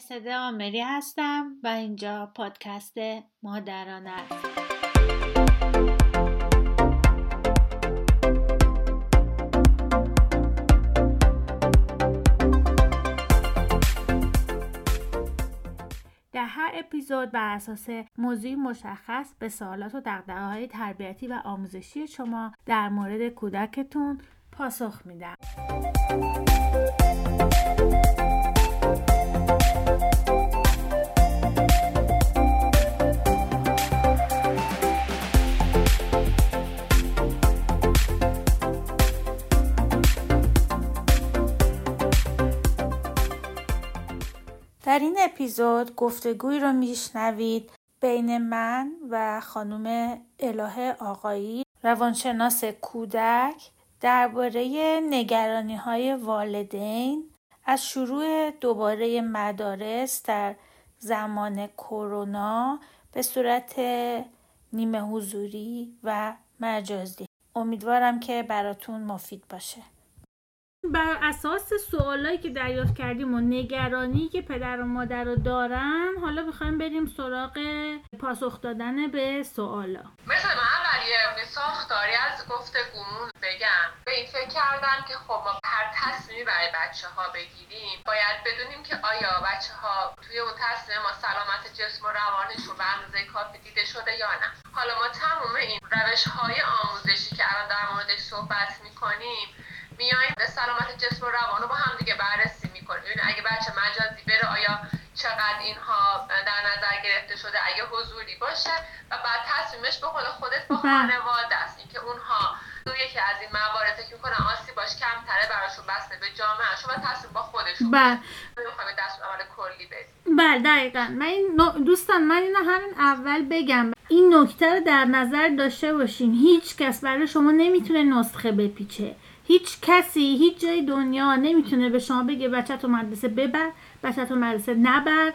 مرسده آمری هستم و اینجا پادکست مادران است در هر اپیزود بر اساس موضوعی مشخص به سوالات و دقدقه های تربیتی و آموزشی شما در مورد کودکتون پاسخ میدم. این اپیزود گفتگوی رو میشنوید بین من و خانم اله آقایی روانشناس کودک درباره نگرانی های والدین. از شروع دوباره مدارس در زمان کرونا به صورت نیمه حضوری و مجازی. امیدوارم که براتون مفید باشه. بر اساس سوالایی که دریافت کردیم و نگرانی که پدر و مادر رو دارن حالا می‌خوایم بریم سراغ پاسخ دادن به سوالا. مثل من ولی ساختاری از گفتگومون بگم. به این فکر کردم که خب ما هر تصمیمی برای بچه ها بگیریم باید بدونیم که آیا بچه ها توی اون تصمیم ما سلامت جسم و روانشون به اندازه کافی دیده شده یا نه. حالا ما تمام این روش های آموزشی که الان در موردش صحبت می‌کنیم میایم به سلامت جسم و روان رو با هم دیگه بررسی می‌کنیم. ببین اگه بچه مجازی بره آیا چقدر اینها در نظر گرفته شده؟ اگه حضوری باشه و بعد تصمیمش به خود خودت با بله. خانواده است. اینکه اونها تو یکی از این موارد فکر می‌کنن آسیباش کمتره براشون بسته به جامعهشون و تصمیم با خودشون بله. کلی بدیم بله دقیقا. من این دوستان من اینو همین اول بگم. این نکته رو در نظر داشته باشین. هیچ کس برای شما نمی‌تونه نسخه بپیچه. هیچ کسی هیچ جای دنیا نمی‌تونه به شما بگه بچه تو مدرسه ببر بچه تو مدرسه نبر.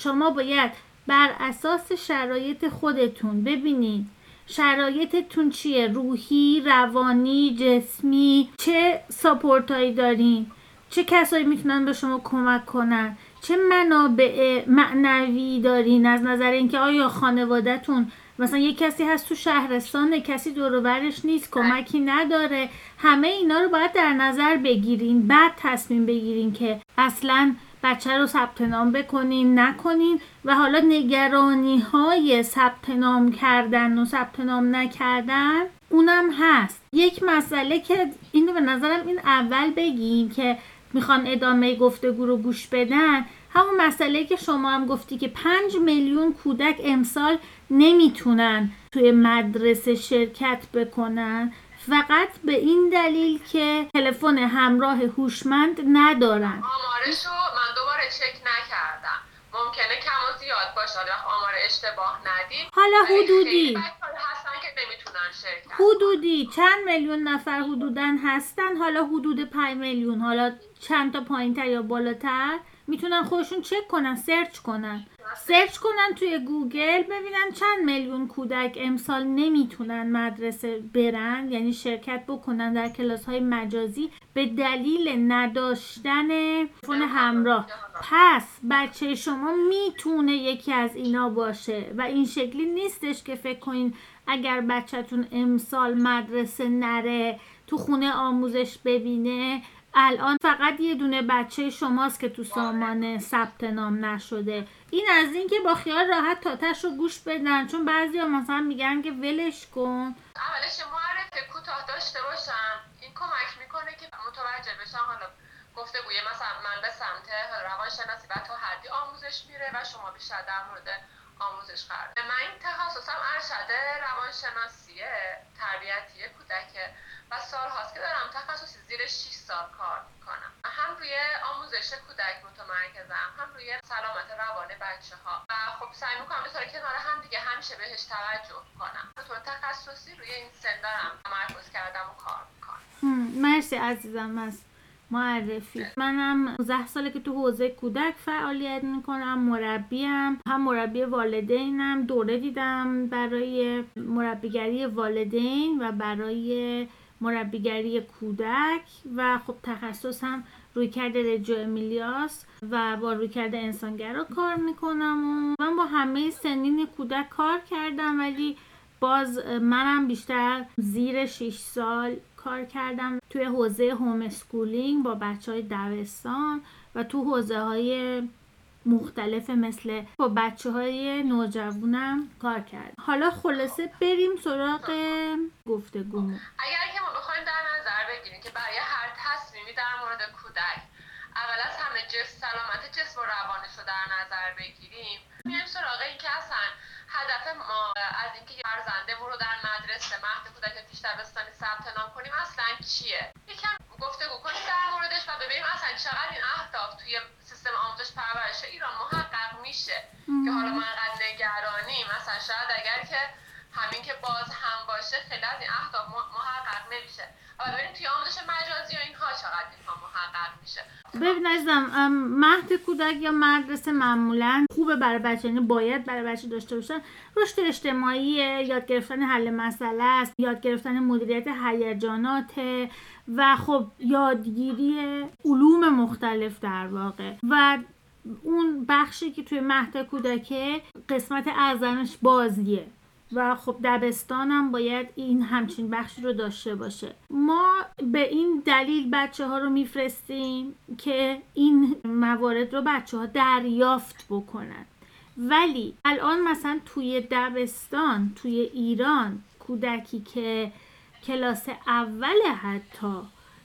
شما باید بر اساس شرایط خودتون ببینید شرایطتون چیه؟ روحی روانی جسمی چه ساپورتایی دارین؟ چه کسایی می‌تونن به شما کمک کنن؟ چه منابع معنوی دارین؟ از نظر اینکه آیا خانوادهتون مثلا یه کسی هست تو شهرستان کسی دوروبرش نیست کمکی نداره. همه اینا رو باید در نظر بگیرین. بعد تصمیم بگیرین که اصلا بچه رو ثبت نام بکنین نکنین و حالا نگرانی های ثبت نام کردن و ثبت نام نکردن اونم هست. یک مسئله که اینو به نظرم این اول بگیم که می‌خوان ادامه گفتگو رو گوش بدن همون مسئله که شما هم گفتی که پنج میلیون کودک امسال نمی‌تونن توی مدرسه شرکت بکنن. فقط به این دلیل که تلفن همراه هوشمند ندارن. آمارشو من دوباره چک نکردم. ممکنه کم و زیاد باشه. آمار اشتباه ندیم. حالا حدودی. هستن که نمی‌تونن شرکت حدودی. چند میلیون نفر حدودن هستن. حالا حدود 5 میلیون. حالا چند تا پایینتر یا بالاتر؟ می‌تونن خودشون چک کنن search کنن. search کنن توی گوگل ببینن چند میلیون کودک امسال نمی‌تونن مدرسه برن یعنی شرکت بکنن در کلاس های مجازی به دلیل نداشتن تلفن همراه. پس بچه شما می‌تونه یکی از اینا باشه و این شکلی نیستش که فکر کنین اگر بچهتون امسال مدرسه نره تو خونه آموزش ببینه الان فقط یه دونه بچه شماست که تو سامان ثبت نام نشده. این از اینکه با خیال راحت تاتش رو گوش بدن چون بعضی ها مثلا میگن که ولش کن. اولش معرفه کوتاه داشته باشم. این کمک می‌کنه که متوجه بشن حالا گفتگوی مثلا من به سمت روانشناسی و تا حدی آموزش میره و شما بیشتر در مورد آموزش قرار من این تخصصم ارشد روانشناسی تربیتی کودک سال هاست که دارم تخصصی زیر 6 سال کار می‌کنم. هم روی آموزش کودک متمرکزم هم روی سلامت روان بچه ها و خب سعی می‌کنم به کنار هم دیگه همیشه بهش توجه کنم. به طور تخصصی روی این سن دارم تمرکز کردم و کار می‌کنم. مرسی عزیزم از معرفی. منم 19 ساله که تو حوزه کودک فعالیت می‌کنم مربیم. هم مربی والدینم. دوره دیدم برای مربیگری والدین و برای مربیگری کودک و خب تخصصم رویکرد رجو امیلیاست و با رویکرد انسانگرا کار می‌کنم و من با همه سنین کودک کار کردم ولی باز منم بیشتر زیر 6 سال کار کردم. توی حوزه homeschooling با بچه های دوستان و تو حوزه های مختلف مثل با بچه های نوجوانم کار کرد حالا خلاصه بریم سراغ گفتگومون اگر که ما بخوایم در نظر بگیریم که برای هر تصمیمی در مورد کودک اول از همه جسم سلامت جسم و روانش رو در نظر بگیریم میایم سراغ این که اصلا هدف ما از اینکه فرزندمون رو در مدرسه مهد کودک پیش دبستانی ثبت نام کنیم اصلا چیه؟ یکم گفتگو کنیم در موردش و ببینیم اصلا چقدر این اهداف توی سیستم آموزش پرورش ایران محقق میشه. که حالا ما انقدر نگرانیم. مثلا شاید اگر که همین که باز هم باشه خیلی از این اهداف محقق نمیشه. و ببینیم توی آموزش مجازی و اینها چقدر اینها محقق میشه. ببین عزیزم مهد کودک یا مدرسه معمولا خوبه برای بچه یعنی باید برای بچه داشته باشن. رشد اجتماعی یاد گرفتن حل مسئله است یاد گرفتن مدیریت هیجانات و خب یادگیری علوم مختلف در واقع. و اون بخشی که توی مهد کودکه قسمت اعظمش بازیه. و خب دبستانم باید این همچین بخشی رو داشته باشه. ما به این دلیل بچه ها رو میفرستیم که این موارد رو بچه ها دریافت بکنن. ولی الان مثلا توی دبستان توی ایران کودکی که کلاس اول حتی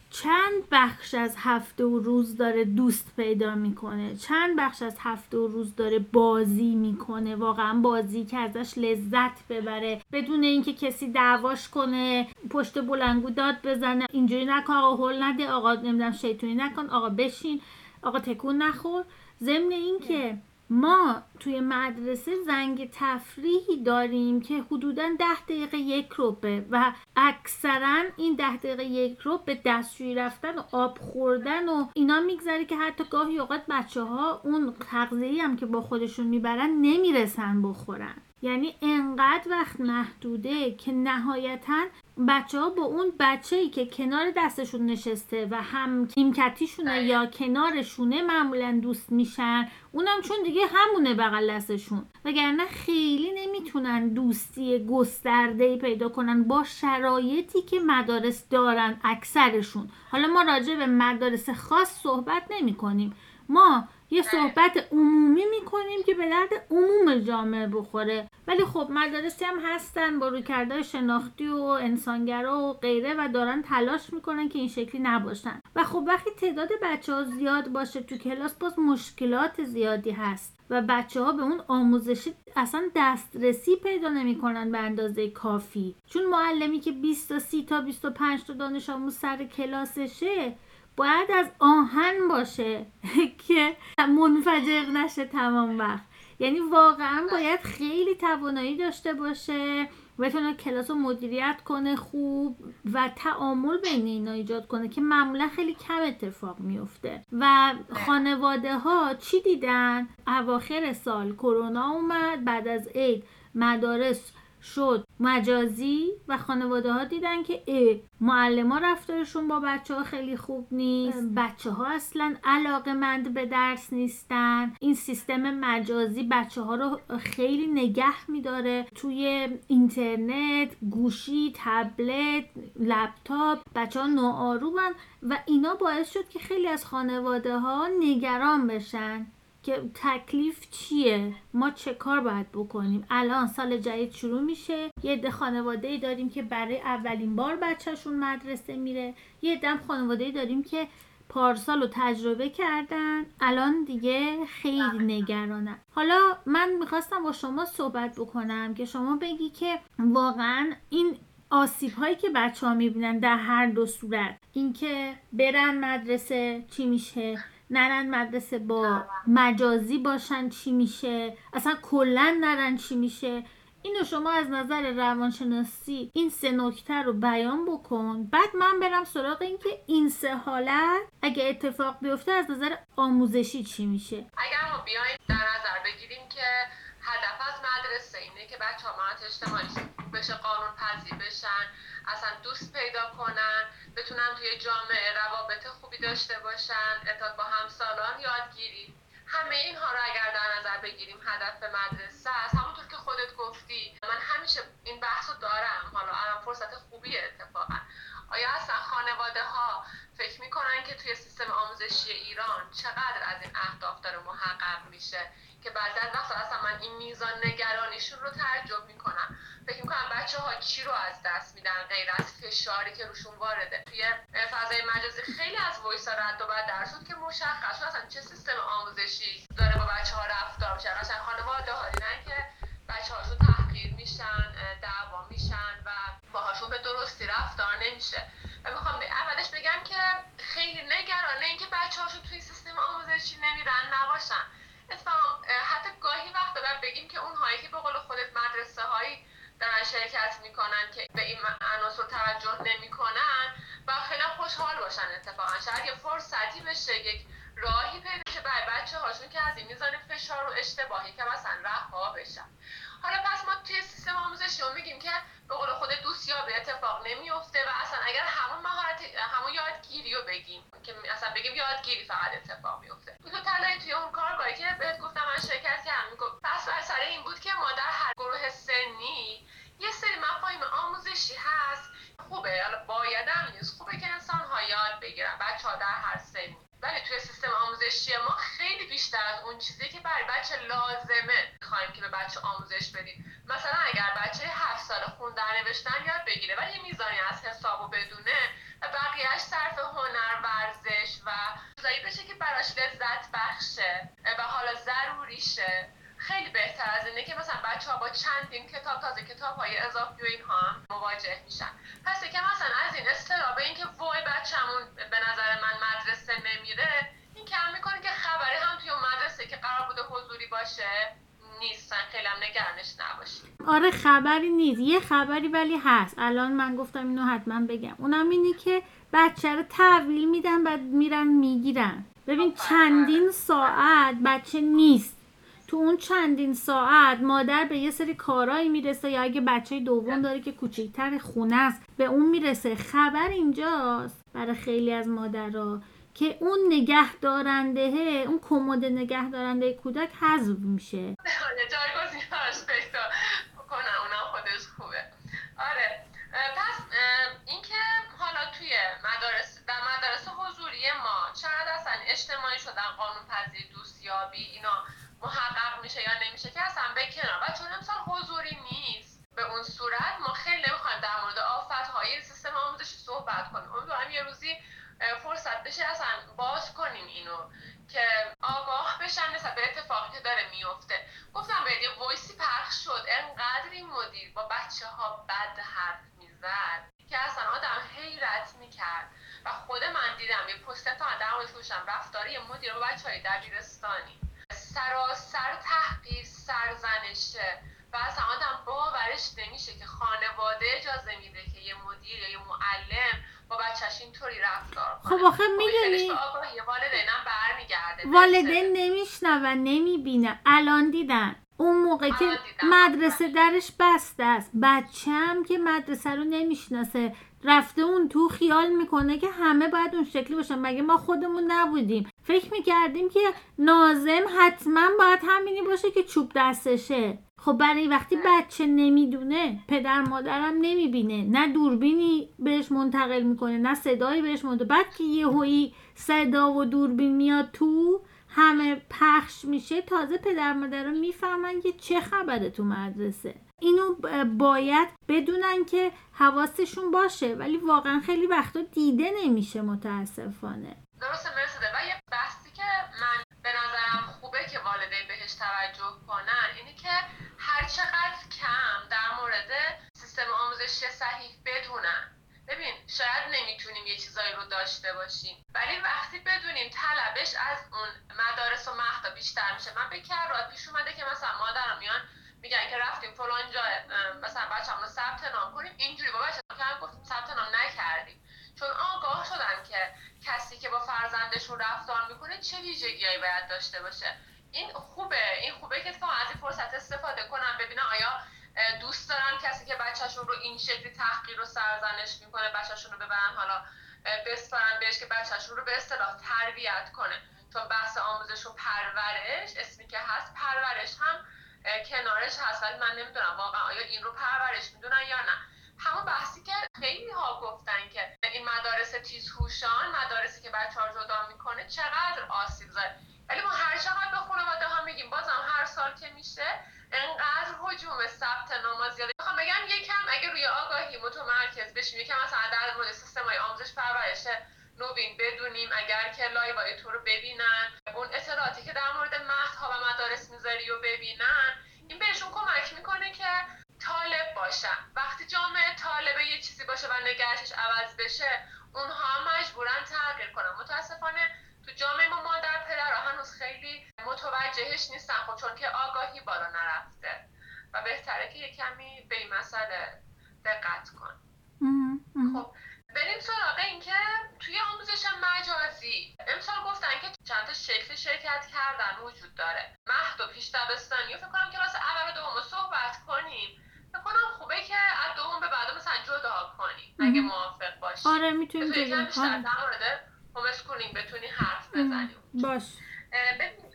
چند بخش از هفته و روز داره دوست پیدا می‌کنه؟ چند بخش از هفته و روز داره بازی می‌کنه؟ واقعا بازی که ازش لذت ببره. بدون اینکه کسی دعواش کنه پشت بلنگو داد بزنه اینجوری نکن آقا هول نده آقا نمی‌دونم شیطونی نکن آقا بشین آقا تکون نخور. ضمن اینکه ما توی مدرسه زنگ تفریحی داریم که حدودا ده دقیقه یک روبه و اکثرا این ده دقیقه یک رو به دستشویی رفتن و آب خوردن و اینا میگذره که حتی گاهی اوقات بچه ها اون تغذیه هم که با خودشون می‌برن نمی‌رسن بخورن. یعنی انقدر وقت محدوده که نهایتا بچه ها با اون بچه ای که کنار دستشون نشسته و هم نیمکتیشونه یا کنارشونه معمولا دوست میشن اونم چون دیگه همونه بغل دستشون. وگرنه خیلی نمی‌تونن دوستی گسترده ای پیدا کنن با شرایطی که مدارس دارن اکثرشون. حالا ما راجع به مدارس خاص صحبت نمی کنیم ما یه صحبت عمومی می‌کنیم که به درد عموم جامعه بخوره. ولی خب مدارسی هم هستن با رویکردهای شناختی و انسانگرا و غیره و دارن تلاش می‌کنن که این شکلی نباشن. و خب وقتی تعداد بچه ها زیاد باشه تو کلاس باز مشکلات زیادی هست و بچه ها به اون آموزشی اصلا دسترسی پیدا نمی‌کنن به اندازه کافی. چون معلمی که 20 تا 30 تا 25 تا دانش آموز سر کلاسشه باید از آهن باشه که منفجر نشه تمام وقت. یعنی واقعا باید خیلی توانایی داشته باشه بتونه کلاس رو مدیریت کنه خوب و تعامل بین اینا ایجاد کنه که معمولا خیلی کم اتفاق میفته و خانواده ها چی دیدن؟ اواخر سال کرونا اومد بعد از عید مدارس شد. مجازی و خانواده ها دیدن که ای معلم ها رفتارشون با بچه ها خیلی خوب نیست. بچه ها اصلا علاقه مند به درس نیستن. این سیستم مجازی بچه ها رو خیلی نگه میداره. توی اینترنت گوشی تبلت لپتاپ بچه ها ناآرومن و اینا باعث شد که خیلی از خانواده ها نگران بشن. که تکلیف چیه؟ ما چه کار باید بکنیم؟ الان سال جدید شروع میشه. یه عده خانواده ای داریم که برای اولین بار بچهشون مدرسه میره. یه عده خانواده ای داریم که پارسال رو تجربه کردن. الان دیگه خیلی نگرانن. حالا من می‌خواستم با شما صحبت بکنم که شما بگی که واقعا این آسیب هایی که بچه ها می‌بینن در هر دو صورت اینکه برن مدرسه چی میشه؟ نرن مدرسه با مجازی باشن چی میشه؟ اصلا کلا نرن چی میشه؟ اینو شما از نظر روانشناسی این سه نکته رو بیان بکن. بعد من برم سراغ اینکه این سه حالت اگه اتفاق بیفته از نظر آموزشی چی میشه؟ اگر ما بیایم در نظر بگیریم که هدف از مدرسه اینه که بچه ها اجتماعی بشه قانون پذیر بشن اصلا دوست پیدا کنن بتونن توی جامعه روابط خوبی داشته باشن اتاد با همسالان یادگیری. همه اینها رو اگر در نظر بگیریم هدف مدرسه است. همونطور که خودت گفتی من همیشه این بحث رو دارم. حالا الان فرصت خوبیه اتفاقا. آیا اصلا خانواده ها فکر می‌کنن که توی سیستم آموزشی ایران چقدر از این اهداف داره محقق میشه؟ که بعضی از وقتا اصلا من این میزان نگرانیشون رو تعجب می‌کنم. فکر می‌کنم بچه ها چی رو از دست میدن غیر از فشاری که روشون وارده. توی فضای مجازی خیلی از وایس رد و بعد شد که مشخص شد. اصلا چه سیستم آموزشی داره با بچه ها رفتار میشه اصلا خانواده ها دیدن که بچه هاشون تحقیر میشن دعوا میشن و باهاشون به درستی رفتار نمیشه. و می‌خوام اولش بگم که خیلی نگرانه اینکه بچه هاشون توی سیستم آموزشی نمیرن نباشن. بگیم که اونهایی که به قول خودت مدرسه هایی دارن شرکت می‌کنن که به این عناصر توجه نمی‌کنن و خیلی خوشحال باشن اتفاقا. شاید یه فرصتی بشه یک راهی پیدا شه برای بچه هاشون که از این فشار و اشتباهی که مثلا رها بشن. حالا پس ما توی سیستم آموزشی میگیم که به قول خود دوست یا به اتفاق نمیفته و اصلا اگر همون مهارت همون یادگیری رو بگیم که اصلا بگیم یادگیری فقط اتفاق میفته. تو تلایی توی اون کارگاهی که بهت گفتم من شرکت کردم. پس بر سر این بود که ما در هر گروه سنی یه سری مفاهیم آموزشی هست. خوبه. حالا بایدم نیست. خوبه که انسان ها یاد بگیرن. بچه ها در هر سنی. ولی توی سیستم آموزشی ما خیلی بیشتر از اون چیزی که برای بچه لازمه می‌خوایم که به بچه آموزش بدیم. مثلا اگر بچه هفت سال خوندن نوشتن یاد بگیره ولی یه میزانی از حسابو بدونه و بقیهش صرف هنر ورزش و چیزایی بشه که براش لذت بخشه و حالا ضروریشه. خیلی بهتر از اینه که مثلا بچه ها با چندین کتاب تازه کتاب های اضافی و اینها هم مواجه میشن. پس که مثلا از این استرابه اینکه وای بچه‌مون به نظر من مدرسه نمیره این کم می‌کنه که خبری هم توی اون مدرسه که قرار بوده حضوری باشه نیستن خیلی هم نگرانش نباشیم. آره خبری نیست. یه خبری ولی هست. الان من گفتم اینو حتما بگم. اونم اینه که بچه رو تحویل میدن بعد میرن می‌گیرن. ببین چندین. ساعت بچه نیست. تو اون چندین ساعت مادر به یه سری کارایی می‌رسه یا اگه بچه دوم داره که کوچیکتر خونه است به اون می‌رسه. خبر اینجاست برای خیلی از مادرها که اون نگه دارنده اون کمد نگه دارنده کودک حذف میشه. اونم خودش خوبه. آره پس اینکه حالا توی مدارس در مدارس حضوری ما چقدر اجتماعی شدن قانون پذیر دوستیابی اینا محقق میشه یا نمیشه که اصلا به کنار. و چون امسال حضوری نیست به اون صورت ما خیلی نمی‌خوایم در مورد آفت های سیستم آموزشی صحبت کنیم. امیدوارم یه روزی فرصت بشه اصلا باز کنیم اینو که آگاه بشن نسبت به اتفاقی که داره میفته. گفتم به یه وایسی پخش شد. انقدر این مدیر با بچه ها بد حرف می‌زد که اصلا آدم حیرت می‌کرد. و خود من دیدم یه پست تا در رفتاری مدیر با بچه های دبیرستانی. سراسر تحقیر سرزنشه. و اصلا آدم باورش نمیشه که خانواده اجازه میده که یه مدیر یا یه معلم با بچهش اینطوری رفتار خب آخه خب می‌دونی؟ والدینم برمیگرده. والدین نمیشنون نمی‌بینه الان دیدن. اون موقع که مدرسه درش بسته است. بچه هم که مدرسه رو نمی‌شناسه. رفته اون تو خیال می‌کنه که همه باید اون شکلی باشن. مگه ما خودمون نبودیم؟ فکر می‌کردیم که نازم حتما باید همینی باشه که چوب دستشه. خب برای وقتی بچه نمی‌دونه پدر مادرم نمی‌بینه. نه دوربینی بهش منتقل می‌کنه نه صدایی بهش منتقل بعد که یه صدا و دوربین میاد تو همه پخش میشه. تازه پدر مادر رو می‌فهمن که چه خبره تو مدرسه. اینو باید بدونن که حواسشون باشه. ولی واقعا خیلی وقتا دیده نمیشه متاسفانه. درسته مرسده و یه بحثی که من به نظرم خوبه که والدین بهش توجه کنن اینه که هر چقدر کم در مورد سیستم آموزشی صحیح بدونن. ببین شاید نمی‌تونیم یه چیزایی رو داشته باشیم ولی وقتی بدونیم طلبش از اون مدارس و مهدا بیشتر میشه. من به کرات پیش اومده که مثلا مادرم میان میگن که رفتیم فلان جا مثلا بچه‌مون رو ثبت نام کنیم. اینجوری با که گفتیم ثبت نام نکردیم. چون آگاه شدن که کسی که با فرزندشون رفتار می‌کنه چه ویژگیهایی باید داشته باشه. این خوبه این خوبه که تو از این فرصت استفاده کنم ببینم آیا دوست دارم کسی که بچهشون رو این شکلی تحقیر و سرزنش می‌کنه بچهشون رو ببرن حالا بسپارن بهش که بچهشون رو به اصطلاح تربیت کنه. چون بحث آموزش و پرورش اسمی که هست پرورش هم کنارش هست ولی من نمی‌دونم واقعا آیا این رو پرورش می‌دونن یا نه. همون بحثی که خیلی ها گفتن که این مدارس تیزهوشان مدارسی که بچه ها جدا می‌کنه چقدر آسیب زد. ولی ما هر چقدر به خانواده ها میگیم بازم هر سال که میشه انقدر حجوم ثبت نام زیاده. می‌خوام بگم یکم اگه روی آگاهی متمرکز بشیم یکم مثلا در مورد سیستم های آموزش پرورش نوین بدونیم اگر که لایوهای تو رو ببینن اون اطلاعاتی که در مورد مهدها و مدارس می‌ذاری و ببینن این بهشون کمک می‌کنه که طالب باشن وقتی جامعه طالب یه چیزی باشه و نگرشش عوض بشه اونها مجبورن تغییر کنن. متاسفانه تو جامعه ما مادر پدر هنوز خیلی متوجهش نیستن خب چون که آگاهی بالا نرفته. و بهتره که یه کمی به این مسئله دقت کن. خب بریم سراغ اینکه توی آموزش مجازی. امسال گفتن که چند تا شکل شرکت کردن وجود داره. مهد و پیش دبستانی. فکر کنم کلاس اول و دوم صحبت کنیم. خوبه که از دوم به مثلا جدا کنیم اگه موافق باشی. آره می‌تونیم بگیم. آره. بتونی حرف بزنیم. باش. ببین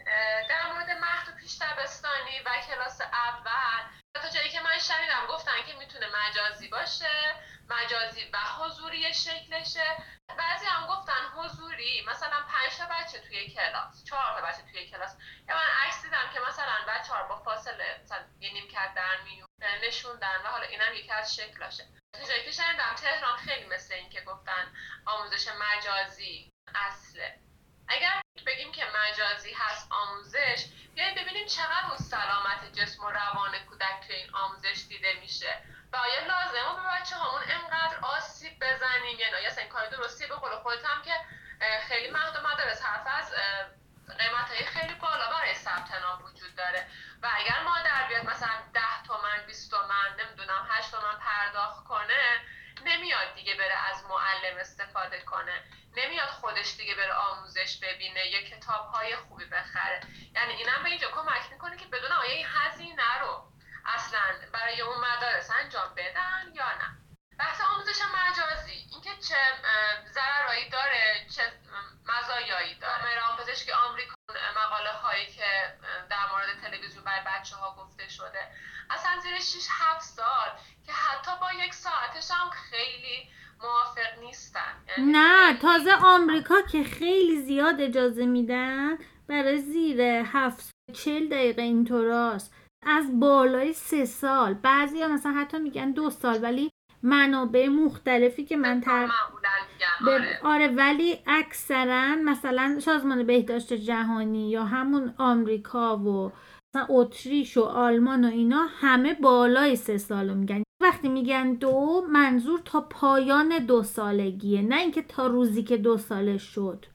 در مورد مهد و پیش دبستانی و کلاس اول تا جایی که من شنیدم گفتن که می‌تونه مجازی باشه مجازی و حضوری شکلشه. بعضی هم گفتن حضوری مثلا پنج تا بچه توی کلاس چهار تا بچه توی کلاس. یا من عکس دیدم که مثلا بچه ها با فاصله مثلا یه نیم کرد در میون نشوندن و حالا اینم یکی از شکلاشه. جایی که شنیدم تهران خیلی مثل این که گفتن آموزش مجازی اصله. اگر بگیم که مجازی هست آموزش بیایید ببینیم چقدر اون سلامت جسم و روان کودک توی این آموزش دیده میشه. و آیا لازمه به بچه همون انقدر آسیب بزنیم یا نه. اصلا کار درستی به قول خودت هم که خیلی مهد و مدارس حرف از قیمت های خیلی بالا برای ثبت نام وجود داره. و اگر مادر بیاد مثلا 10 تومن 20 تومن نمی‌دونم 8 تومن پرداخت کنه نمیاد دیگه بره از معلم استفاده کنه. نمیاد خودش دیگه بره آموزش ببینه یه کتاب های خوبی بخره. یعنی اینم به اینجا کمک می‌کنه که بدون آیا این هزینه رو اصلا برای اون مدارس انجام بدن یا نه. بحث آموزش مجازی اینکه چه ضررایی داره چه مزایایی داره. رام پزشک آمریکا مقاله هایی که در مورد تلویزیون برای بچه ها گفته شده. اصلا زیر 6 7 سال که حتی با یک ساعتش هم خیلی موافق نیستن. یعنی نه تازه آمریکا که خیلی زیاد اجازه میدن برای زیر هفت چل دقیقه اینطوراست. از بالای سه سال بعضی ها مثلا حتی میگن دو سال ولی منابع مختلفی که من تر آره. آره ولی اکثرا مثلا سازمان بهداشت جهانی یا همون آمریکا و مثلا اتریش و آلمان و اینا همه بالای سه سال میگن. وقتی میگن دو منظور تا پایان دو سالگیه نه اینکه تا روزی که دو ساله شد.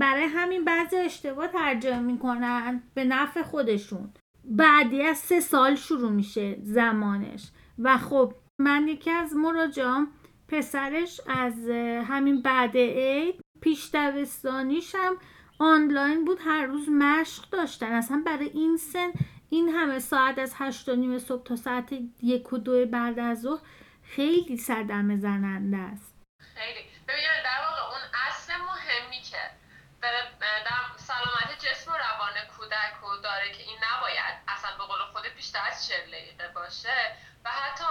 برای همین بعضی اشتباه ترجمه می‌کنن به نفع خودشون. بعدی از سه سال شروع میشه زمانش. و خب من یکی از مراجعام پسرش از همین بعد عید پیش دبستانیش هم آنلاین بود هر روز مشق داشتن. اصلا برای این سن این همه ساعت از هشت و نیم صبح تا ساعت یک و دو بعد از ظهر خیلی سردرمه زننده است. خیلی. ببینید در واقع اون اصل مهمی که در سلامت جسم و روان کودک رو داره که این نباید. اصلا به قول خود بیشتر از چهل دقیقه باشه. و حتی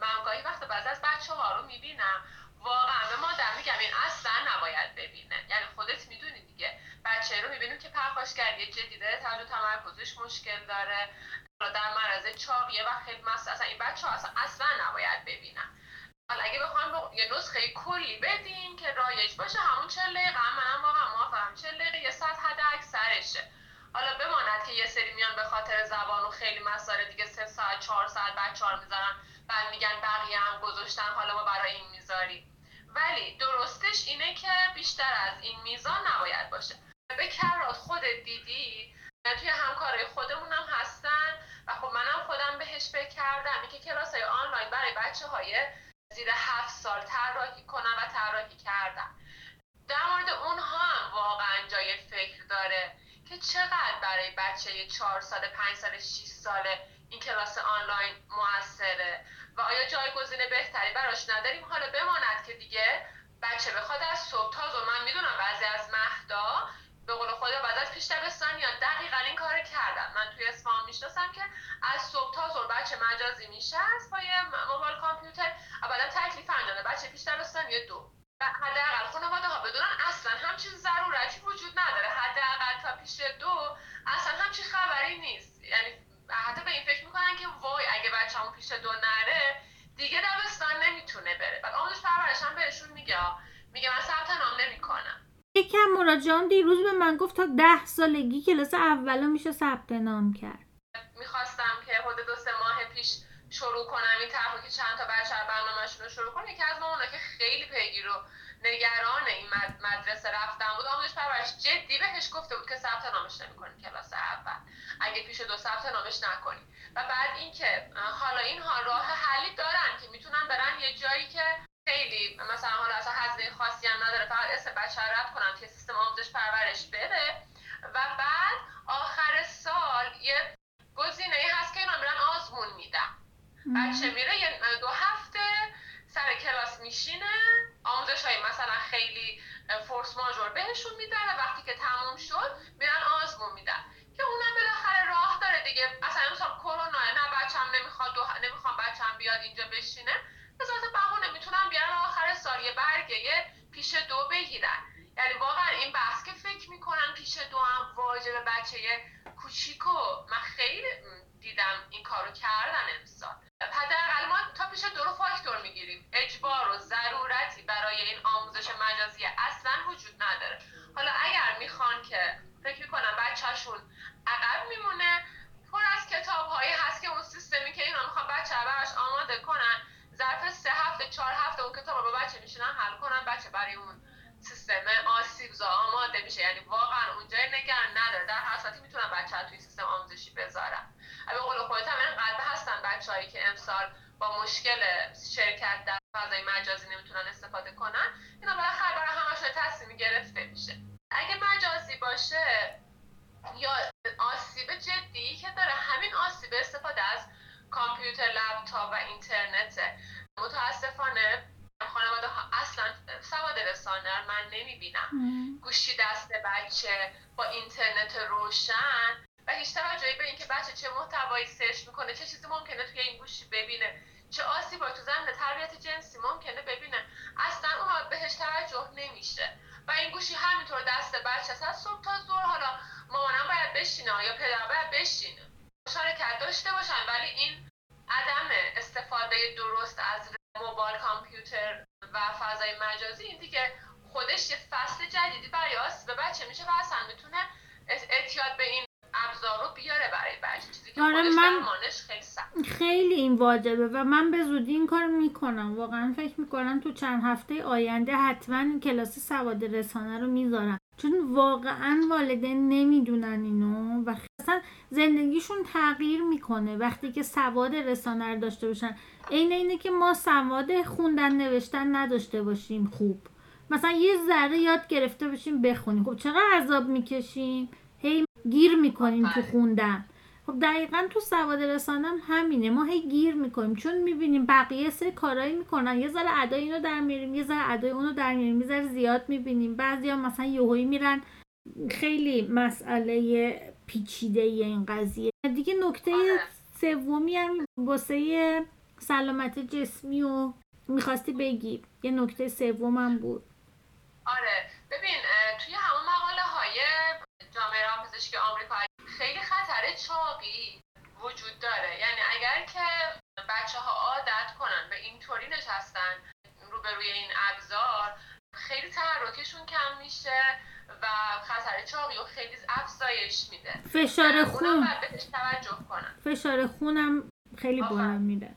من گاهی وقت بعضی از بچه ها رو می‌بینم. واقعا به مادر میگم این اصلا نباید ببینه. یعنی خودت می‌دونی دیگه. بچه رو می‌بینیم که پرخاشگری جدی داره توجه تمرکزش مشکل داره. در معرض چاقیه و خیلی اصلا این بچه ها اصلا, اصلا نباید ببینن. حالا اگه بخوام یه نسخه کلی بدیم که رایج باشه همون چه دقیقه منم واقعا موافقم. چه دقیقه یه ساعت حد اکثرشه حالا بماند که یه سری میان به خاطر زبان و خیلی مسائل دیگه سه ساعت چهار ساعت بعد چهار می‌ذارن بعد میگن بقیه هم گذاشتن حالا ما برای این می‌ذاریم. ولی درستش اینه که بیشتر از این میزان نباید باشه. به کرات خودت دیدی؟ توی همکارای هم هستن و خب منم خودم بهش فکر کردم. که کلاس های آنلاین برای بچه های زیر هفت سال طراحی کنم و طراحی کردم در مورد اونها هم واقعا جای فکر داره. که چقدر برای بچه چهار ساله پنج ساله 6 ساله این کلاس آنلاین موثره؟ و آیا جایگزین بهتری براش نداریم؟ حالا بماند که دیگه بچه بخواد از صبح تا من می‌دونم بعضی از مهدا به قول خدا بعد از پیش دبستان یا دقیقا این کار کردم من توی اصفهان می‌شناسم که از صبح تا ظهر بچه مجازی میشه از پای موبایل کامپیوتر بعدا تکلیف انجام بچه پیش دبستانی دو. و حداقل خانواده ها بدونن اصلا همچین ضرورتی وجود نداره. حداقل تا پیش دو اصلا همچین خبری نیست. یعنی حتی به این فکر می‌کنن که وای اگه بچه‌مون پیش دو نره دیگه دبستان نمی‌تونه بره. بعد آموزش پرورش هم بهشون میگه میگه من ثبت نام نمی‌کنم. یکم مراجعان دیروز به من گفت تا ده سالگی کلاس اولا میشه ثبت نام کرد. می‌خواستم که حدود دو سه ماه پیش شروع کنم این طرحو که چند تا بچه برنامهشون رو شروع کنم یکی از ما که خیلی پیگیر و نگران این مدرسه رفتن بود آموزش پرورش جدی بهش گفته بود که ثبت نامش نمی‌کنی کلاس اول. اگه پیش دو ثبت نامش نکنی. و بعد اینکه حالا اینها راه حلی دارن که می‌تونن برن یه جایی که خیلی مثلا حالا اصلا هزینه خاصی هم نداره فقط اسم بچه رد کنن که سیستم آموزش پرورش بره و بعد آخر سال یه گزینه هست که اینا میرن آزمون میدن بچه میره یه دو هفته سر کلاس میشینه. آموزش های مثلا خیلی فورس ماژور بهشون میدن و وقتی که تموم شد میرن آزمون میدن. که اونم بالاخره راه داره دیگه. اصلا مثلا کرونا نه بچم نمی‌خواد دو... نمی‌خوام بچم بیاد اینجا بشینه. به ذات بهونه می‌تونم بیارن آخر سال یه برگه پیش دو بگیرن. یعنی واقعا این بحث که فکر می‌کنن پیش دو هم واجب بچه کوچیکو. من خیلی دیدم این کارو کردن امسال. حداقل ما تا پیش دو رو فاکتور می‌گیریم. اجبار و ضرورتی برای این آموزش مجازی اصلا وجود نداره. حالا اگر می‌خوان که فکر می‌کنم بچهشون عقب میمونه پر از کتاب هایی هست که اون سیستمی که اینا می‌خوان بچه براش آماده کنن ظرف سه هفته چهار هفته اون کتاب رو با بچه میشینن حل کنن بچه برای اون سیستم آسیب زا آماده میشه. یعنی واقعا اونجا نگران نداره. در هر می‌تونن بچه توی سیستم آموزشی بذارن. به قول خودت هم اینقدر هستن بچههایی که امسال با مشکل شرکت در فضای مجازی نمی‌تونن استفاده کنن اینا بالاخره برای همشون تصمیمی گرفته میشه. اگه مجازی باشه یا آسیب جدی که داره همین آسیب استفاده از کامپیوتر لپتاپ و اینترنت. متاسفانه خانواده ها اصلا سواد رسانه من نمی‌بینم. گوشی دست بچه با اینترنت روشن و هیچ توجهی به اینکه بچه چه محتوایی سرچ می‌کنه چه چیزی ممکنه توی این گوشی ببینه چه آسیبایی تو زمین تربیت جنسی ممکنه ببینه اصلا اونها بهش توجه نمیشه. و این گوشی همینطور دست بچه از صبح تا ظهر حالا مامانم باید بشینه یا پدر باید بشینه. مشارکت داشته باشن ولی این عدم استفاده درست از موبایل کامپیوتر و فضای مجازی این دیگه خودش یه فصل جدیدی برای به بچه میشه و اصلا می‌تونه اعتیاد به این ابزار رو بیاره برای بچه. چیزی که آره من خیلی خیلی این واجبه و من به زودی این کار می‌کنم. واقعا فکر می‌کنم تو چند هفته آینده حتما کلاس سواد رسانه رو می‌ذارم. چون واقعا والدین نمی‌دونن اینو و اصلا زندگیشون تغییر می‌کنه وقتی که سواد رسانه رو داشته باشن. عین اینه که ما سواد خوندن نوشتن نداشته باشیم خوب. مثلا یه ذره یاد گرفته باشیم بخونیم. خب چقدر عذاب می‌کشیم؟ گیر می‌کنیم تو خوندن. خب دقیقا تو سواد رسانم همینه. ما هی گیر می‌کنیم. چون می‌بینیم بقیه سه کارایی می‌کنن. یه ذره ادای اینو در میاریم یه ذره ادای اونو در میاریم یه ذره زیاد می‌بینیم. بعضی ها مثلا یهویی میرن. خیلی مسئله پیچیده این قضیه. دیگه نکته آره. سومی هم واسه سلامت جسمی و می‌خواستی بگی. یه نکته سومم بود. آره. ببین پزشکی آمریکا خیلی خطر چاقی وجود داره. یعنی اگر که بچه ها عادت کنن به اینطوری نشستن روبروی این ابزار خیلی تحرکشون کم میشه و خطر چاقی و خیلی افزایش میده. فشار خون. توجه کنن. فشار خونم خیلی بالا میره.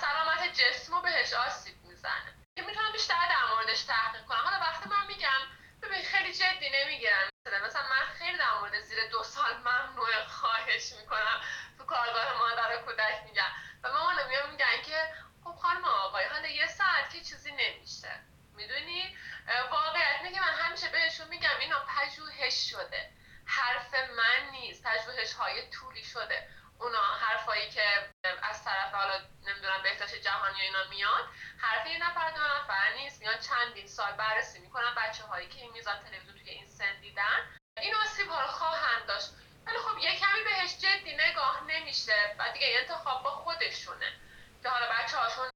سلامت جسم رو بهش آسیب می‌زنه. که می‌تونم بیشتر در موردش تحقیق کنم. حالا وقتی من میگم خیلی جدی نمی‌گیرن مثلا مثلا من خیلی در مورد زیر دو سال ممنوع خواهش می‌کنم. تو کارگاه مادر کودک میگم و مامان میان میگن که خب خانم آقای حالا یه ساعت که چیزی نمیشه. می‌دونی؟ واقعیت میگه من همیشه بهشون میگم اینا پژوهش شده. حرف من نیست. پژوهش های طولی شده. اونا حرفایی که از طرف حالا نمی‌دونم بهداشت جهانی اینا میاد حرف یه نفر دو نفر نیست میان چندین سال بررسی می‌کنن بچه هایی که این میزان تلویزیون توی این سن دیدن. این آسیب ها رو خواهند داشت. ولی خب یه کمی بهش جدی نگاه نمیشه و دیگه انتخاب با خودشونه که حالا بچه هاشون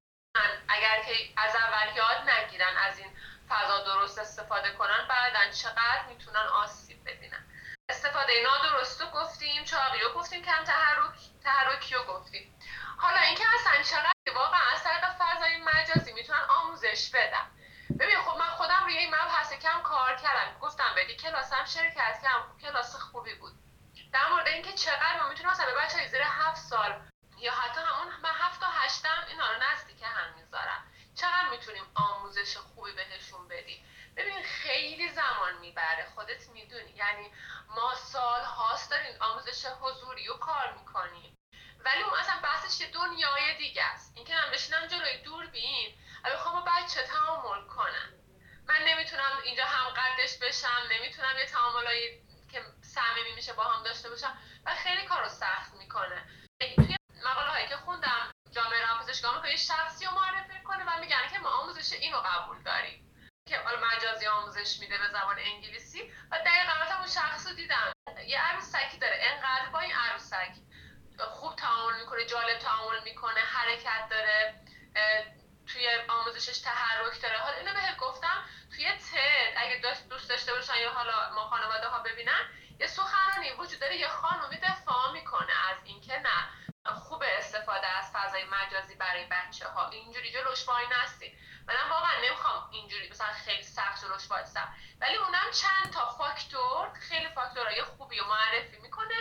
اگر که از اول یاد نگیرن از این فضا درست استفاده کنن بعدا چقدر می‌تونن آسیب ببینن. استفاده نادرست رو گفتیم چاقی رو گفتیم کم تحرک تحرکی رو گفتیم. حالا اینکه اصلا چقدر واقعا از طریق فضای مجازی می‌تونن آموزش بدن؟ ببین خب من خودم روی این مبحث کم کار کردم. گفتم بدی کلاسم شرکت کردم کلاس خوبی بود. در مورد اینکه چقدر ما می‌تونیم مثلا به بچه زیر هفت سال یا حتی همون من هفت تا هشتم اینا رو نزدیک هم می‌ذارم. چقدر می‌تونیم آموزش خوبی بهشون بدیم؟ خیلی زمان می‌بره خودت می‌دونی. یعنی ما سال هاست داریم آموزش حضوری رو کار می‌کنیم. ولی اون اصلا بحثش دنیای دیگه است. اینکه من بشینم جلوی دوربین و بخوام با بچه تعامل کنم من نمی‌تونم اینجا هم قدش بشم نمی‌تونم یه تعاملایی که صمیمی میشه با هم داشته باشم. و خیلی کار رو سخت می‌کنه. توی مقاله هایی که خوندم جامعه روانپزشکان رو شخصی رو معرفی کنه و میگن که ما آموزش اینو قبول داریم. که حالا مجازی آموزش میده به زبان انگلیسی. و دقیقا اون شخص رو دیدم. یه عروسکی داره. انقدر با این عروسک خوب تعامل می‌کنه جالب تعامل می‌کنه حرکت داره توی آموزشش تحرک داره. حالا اینو بهت گفتم توی تد اگه دوست داشته باشن یا حالا ما خانواده ها ببینن یه سخنرانی وجود داره. یه خانومی دفاع می‌کنه از اینکه نه. خوب استفاده از فضای مجازی برای بچه ها اینجوری جلوش وای نستی منم واقعا نمی‌خوام اینجوری مثلا خیلی سخت جلوش وایسم ولی اونم چند تا فاکتور خیلی فاکتورهای خوبی و معرفی می‌کنه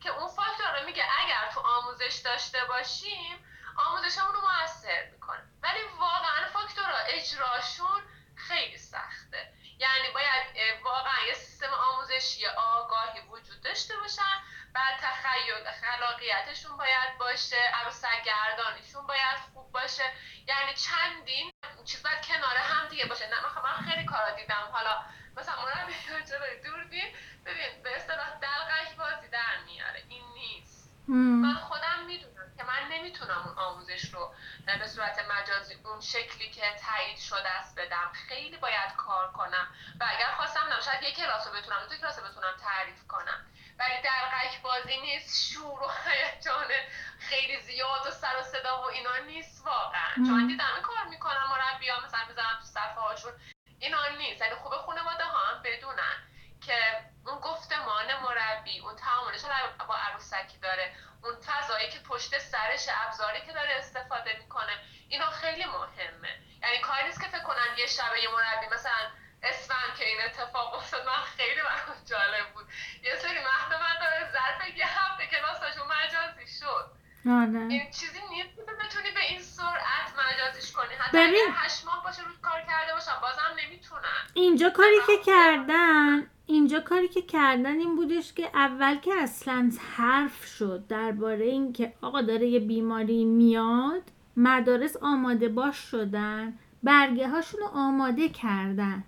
که اون فاکتور رو میگه اگر تو آموزش داشته باشیم آموزشمون رو موثر می‌کنه. ولی واقعا فاکتورها اجراشون خیلی سخته. یعنی باید واقعا یه سیستم آموزشی آگاهی وجود داشته باشن بعد تخیل خلاقیتشون باید باشه عروسک گردانیشون باید خوب باشه. یعنی چندین چیز باید کنار هم دیگه باشه. نه من خیلی کارا دیدم. حالا مثلا مربی جلوی دوربین ببین به اصطلاح دلقش بازی در میاره. این نیست. من خودم می‌دونم. که من نمی‌تونم اون آموزش رو به صورت مجازی اون شکلی که تایید شده است بدم. خیلی باید کار کنم. و اگر خواستم نم شاید یک کلاس رو بتونم دو کلاس رو بتونم تعریف کنم. ولی دلقک بازی نیست شور و هیجان خیلی زیاد و سر و صدا و اینا نیست واقعا. چون دیدم کار می‌کنم مربی ها مثلا بزنم تو صفحه هاشون اینا نیست. یعنی خوب خانواده ها هم بدونن. که اون گفتمان مربی اون تعاملش با عروسکی داره. اون فضایی که پشت سرش ابزاری که داره استفاده می‌کنه اینا خیلی مهمه. یعنی کاری نیست که فکر کنن یه شبه یه مربی مثلا اسفند که این اتفاق افتاد من خیلی برام جالب بود. یه سری مهد من داره ظرف یه هفته کلاسشون مجازی شد. آره. این چیزی نیست که بتونی به این سرعت مجازیش کنی حتی ببین. اگر هشت ماه باشه روز کار کرده باشم بازم نمی‌تونن اینجا کاری که کردن اینجا کاری که کردن این بودش که اول که اصلا حرف شد درباره اینکه آقا داره یه بیماری میاد مدارس آماده باش شدن برگه هاشون رو آماده کردن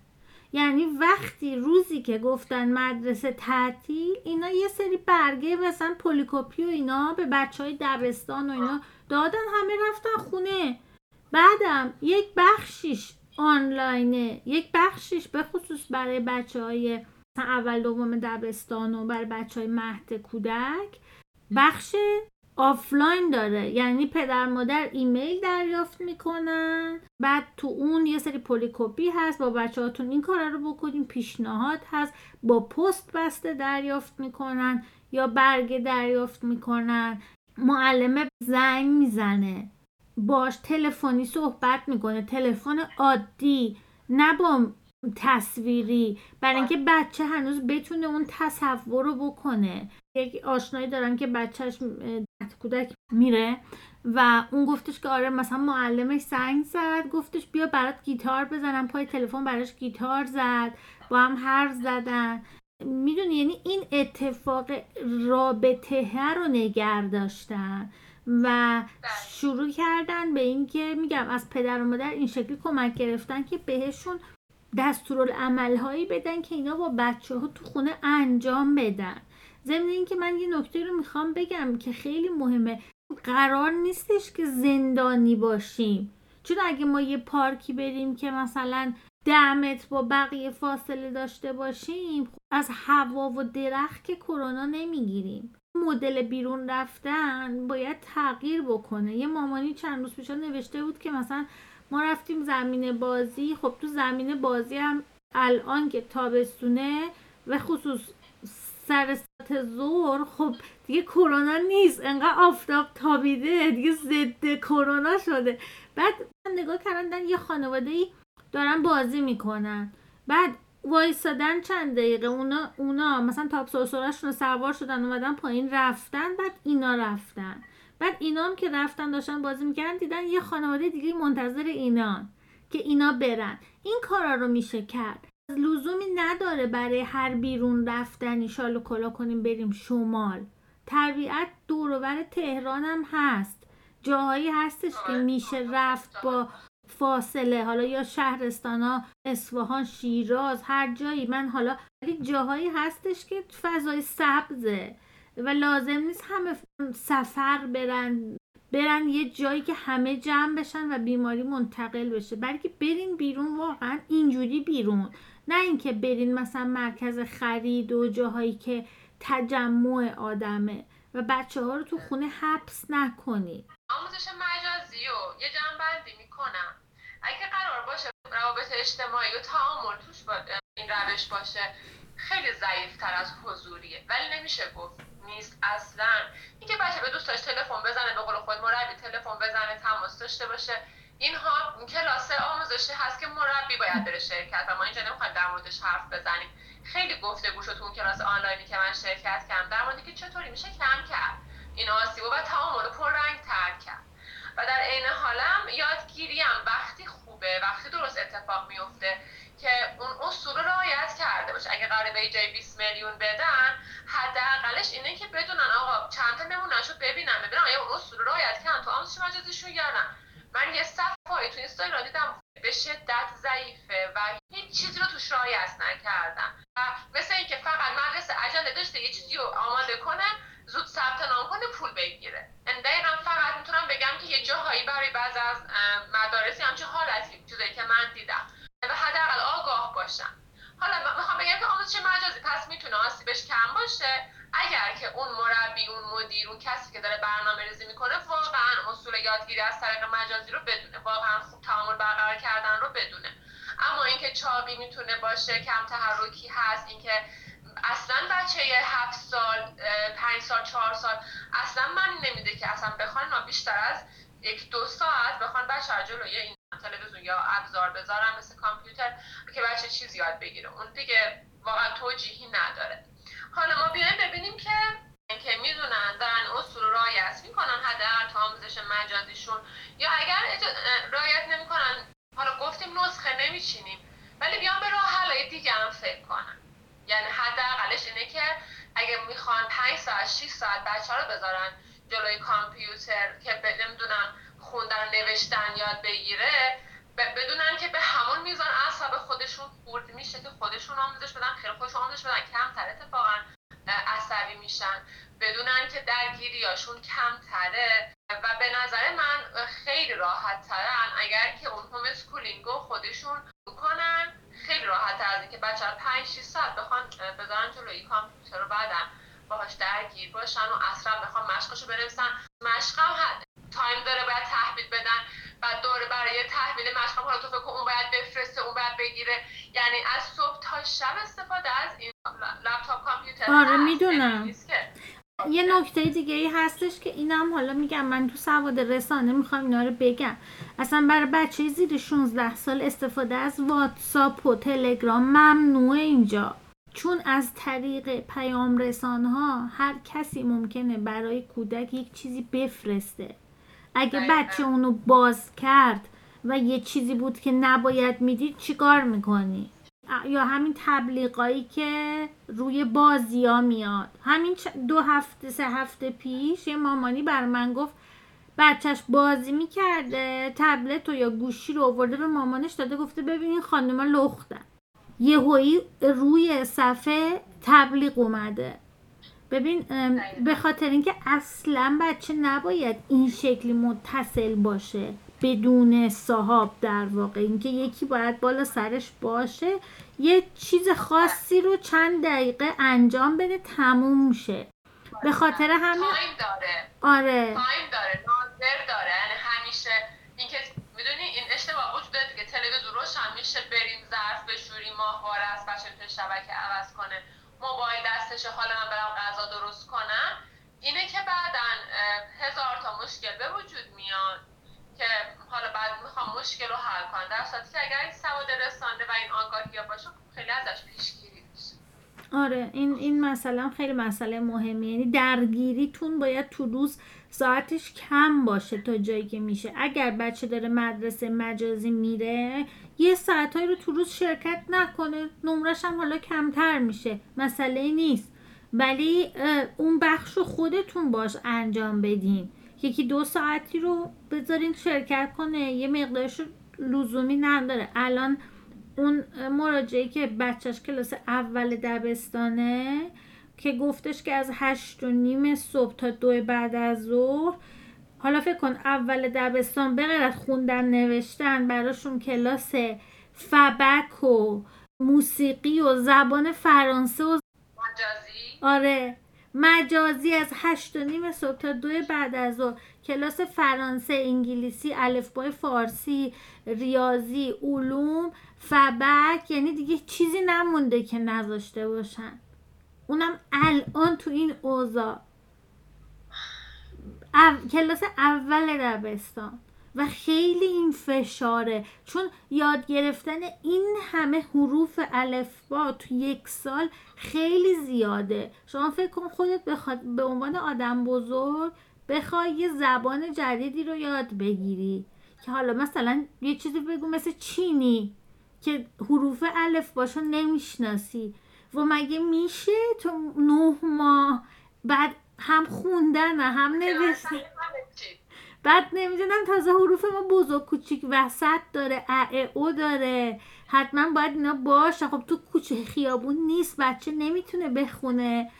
یعنی وقتی روزی که گفتن مدرسه تعطیل اینا یه سری برگه مثلا پلی‌کپی و اینا به بچه های دبستان و اینا دادن همه رفتن خونه. بعدم یک بخشیش آنلاینه یک بخشیش به خصوص برای بچه های اول دوم دبستان و برای بچه های مهد کودک. بخش آفلاین داره. یعنی پدر مادر ایمیل دریافت می‌کنن. بعد تو اون یه سری پلی‌کپی هست. با بچه هاتون این کار رو بکنین. پیشنهاد هست. با پست بسته دریافت می‌کنن یا برگه دریافت می‌کنن. معلمه زنگ می‌زنه. باش تلفنی صحبت می‌کنه. تلفن عادی. نه با تصویری. برای اینکه بچه هنوز بتونه اون تصور رو بکنه. یک آشنایی دارم که بچهش کودک میره و اون گفتش که آره مثلا معلمش سنگ زد گفتش بیا برات گیتار بزنم. پای تلفن براش گیتار زد با هم حرف زدن. می‌دونی یعنی این اتفاق رابطه رو نگر داشتن و شروع کردن به اینکه میگم از پدر و مادر این شکلی کمک گرفتن که بهشون دستورالعمل هایی بدن که اینا با بچه ها تو خونه انجام بدن. ضمن اینکه من یه نکته رو می‌خوام بگم که خیلی مهمه. قرار نیستش که زندانی باشیم. چون اگه ما یه پارکی بریم که مثلا ده متر با بقیه فاصله داشته باشیم از هوا و درخت که کرونا نمی‌گیریم. مدل بیرون رفتن باید تغییر بکنه. یه مامانی چند روز پیش نوشته بود که مثلا ما رفتیم زمین بازی. خب تو زمین بازی هم الان که تابستونه و خصوص سر ساعت زور خب دیگه کرونا نیست انقدر آفتاب تابیده دیگه ضد کرونا شده. بعد نگاه کردن یه خانواده ای دارن بازی می‌کنن. بعد وایسادن چند دقیقه اونا, اونا مثلا تاپ رو سوار شدن اومدن پایین رفتن بعد اینا رفتن. بعد اینا هم که رفتن داشتن بازی می‌کردن دیدن یه خانواده دیگه منتظر اینان که اینا برن. این کارا رو میشه کرد. لزومی نداره برای هر بیرون رفتنی شال و کلا کنیم بریم شمال. طبیعت دورور تهران هم هست. جاهایی هستش که میشه رفت با فاصله. حالا یا شهرستان ها اصفهان شیراز هر جایی. من حالا ولی جاهایی هستش که فضای سبزه و لازم نیست همه سفر برن. برن یه جایی که همه جمع بشن و بیماری منتقل بشه. بلکه برین بیرون واقعا اینجوری بیرون. نه اینکه برین مثلا مرکز خرید و جاهایی که تجمع آدمه و بچه ها رو تو خونه حبس نکنید آموزش مجازی و یه جنبندی می‌کنم. اگه قرار باشه روابط اجتماعی و تعامل توش با این روش باشه خیلی ضعیفتر از حضوریه. ولی نمیشه گفت نیست اصلا. اینکه بچه به دوستاش تلفن بزنه به قول خود مربی تلفن بزنه تماس داشته باشه اینها کلاس آموزشی هست که مربی باید بره شرکت و ما اینجا نمی‌خوایم در موردش حرف بزنیم. خیلی گفته شد تو اون کلاس آنلاینی که من شرکت کردم در موردی که چطوری میشه کم کرد. این آسیب و تعامل رو پررنگ تر کرد. و در عین حالم یادگیری هم وقتی خوبه وقتی درست اتفاق میفته که اون اصول رو رعایت کرده باشه. اگه قراره به جای 20 میلیون بدن حداقلش اینه که بدونن آقا چند تا نمونهشو ببینم ببینم آیا اون اصول رو رعایت کردن تو آموزش مجازیشون یا نه. من یه صفحه تو اینستاگرام دیدم به شدت ضعیفه و هیچ چیزی رو توش رعایت نکردم. و مثل اینکه فقط مدرسه عجله داشته یه چیزی رو آماده کنه زود ثبت نام کنه پول بگیره. دقیقا فقط می‌تونم بگم که یه جاهایی برای بعض از مدارسی همچه حالتی چیزایی که من دیدم. و حداقل آگاه باشم. حالا می‌خوام بگم که آموزش مجازی پس می‌تونه آسیبش کم باشه. اگر که اون مربی اون مدیر اون کسی که داره برنامه ریزی می‌کنه واقعا اصول یادگیری از طریق مجازی رو بدونه. واقعا خوب تعامل برقرار کردن رو بدونه. اما اینکه چابی می‌تونه باشه کم تحرکی هست اینکه اصلا بچه هفت سال پنج سال چهار سال اصلا من نمیده که اصلا بخوان بیشتر از یک دو ساعت بخوان بچه جلوی این تلویزیون یا ابزار بذارن مثل کامپیوتر که بچه چیز یاد بگیره. اون دیگه واقعا توجیهی نداره. حالا ما بیایم ببینیم که که می‌دونن دارن اصول رو رعایت می‌کنن حداقل تا آموزش مجازیشون. یا اگر رعایت نمی‌کنن حالا گفتیم نسخه نمیچینیم ولی بیان به راه حلای دیگه هم فکر کنن. یعنی حداقلش اینه که اگه می‌خوان 5 ساعت 6 ساعت بچه رو بذارن جلوی کامپیوتر که نمی‌دونم خوندن نوشتن یاد بگیره بدونن که به همون میزان اعصاب خودشون خورد میشه که خودشون آموزش بدن خیلی خودشون آموزش بدن کمتر اتفاقا عصبی میشن. بدونن که درگیریاشون کمتره و به نظر من خیلی راحت ترن اگر که اون homeschooling خودشون کنن خیلی راحت از اینکه بچه ها 5 6 ساعت بخوان بذارن جلوی کامپیوتر رو بعدن باهاش درگیر باشن و اصلا بخوان مشقشو بنویسن. مشقم time داره باید تحویل بدن. و دوره برای تحویل مشقم حالا تو فکر اون باید بفرسته اون باید بگیره. یعنی از صبح تا شب استفاده از این لپتاپ کامپیوتر. آره می‌دونم. یه نکته دیگه ای هستش که اینم حالا میگم من تو سواد رسانه می‌خوام اینا رو بگم. اصلا برای بچه زیر 16 سال استفاده از واتساپ و تلگرام ممنوعه اینجا. چون از طریق پیام رسان ها هر کسی ممکنه برای کودک یک چیزی بفرسته. اگه بچه اونو باز کرد و یه چیزی بود که نباید می‌دید چیکار می‌کنی؟ یا همین تبلیغایی که روی بازی ها میاد. همین دو هفته سه هفته پیش یه مامانی بر من گفت بچهش بازی می‌کرده تبلت و یا گوشی رو آورده به مامانش داده گفته ببینین خانم لختن یهویی روی صفحه تبلیغ اومده. ببین به خاطر اینکه اصلا بچه نباید این شکلی متصل باشه بدون صاحب در واقع. اینکه یکی باید بالا سرش باشه یه چیز خاصی رو چند دقیقه انجام بده تموم شه. به خاطر همین time داره. آره. time داره. ناظر داره. یعنی همیشه اینکه می‌دونی؟ این اشتباه وجود داره که تلویزیون روشن میشه بریم ظرف بشوریم ماهواره از بچه شبکه عوض کنه. موبایل دستشه حالا من برم غذا درست کنم اینه که بعدا هزار تا مشکل به وجود میاد که حالا بعد می‌خوام مشکل رو حل کنم. در صورتی که اگر این سواد رسانده و این آگاهی باشه خیلی ازش پیشگیری میشه. آره این این مثلا خیلی مسئله مهمی یعنی درگیریتون باید تو روز ساعتش کم باشه تا جایی که میشه. اگر بچه داره مدرسه مجازی میره یه ساعتهایی رو تو روز شرکت نکنه نمرش هم حالا کمتر میشه. مسئله نیست. ولی اون بخش رو خودتون باش انجام بدین. یکی دو ساعتی رو بذارین شرکت کنه. یه مقدارش لزومی نداره. الان اون مراجعه که بچهش کلاس اول دبستانه که گفتش که از هشت و نیم صبح تا دو بعد از ظهر حالا فکر کن اول دبستان به از خوندن نوشتن براشون کلاس فبک و موسیقی و زبان فرانسه و مجازی؟ آره. مجازی از هشت و نیم صبح تا دو بعد از ظهر. کلاس فرانسه انگلیسی الفبای فارسی ریاضی علوم فبک. یعنی دیگه چیزی نمونده که نذاشته باشن. اونم الان تو این اوضاع. کلاس اول دبستان و خیلی این فشاره. چون یاد گرفتن این همه حروف الفبا تو یک سال خیلی زیاده. شما فکر کن خودت بخواد به عنوان آدم بزرگ بخوای یه زبان جدیدی رو یاد بگیری. که حالا مثلا یه چیزی بگو مثل چینی. که حروف الف باشو نمی‌شناسی. و مگه میشه تو نه ماه بعد هم خوندن هم نوشتن. بعد نمی‌دونم تازه حروف ما بزرگ کوچیک وسط داره ا او داره. حتما باید اینا باشه خب تو کوچه خیابون نیست بچه نمی‌تونه بخونه.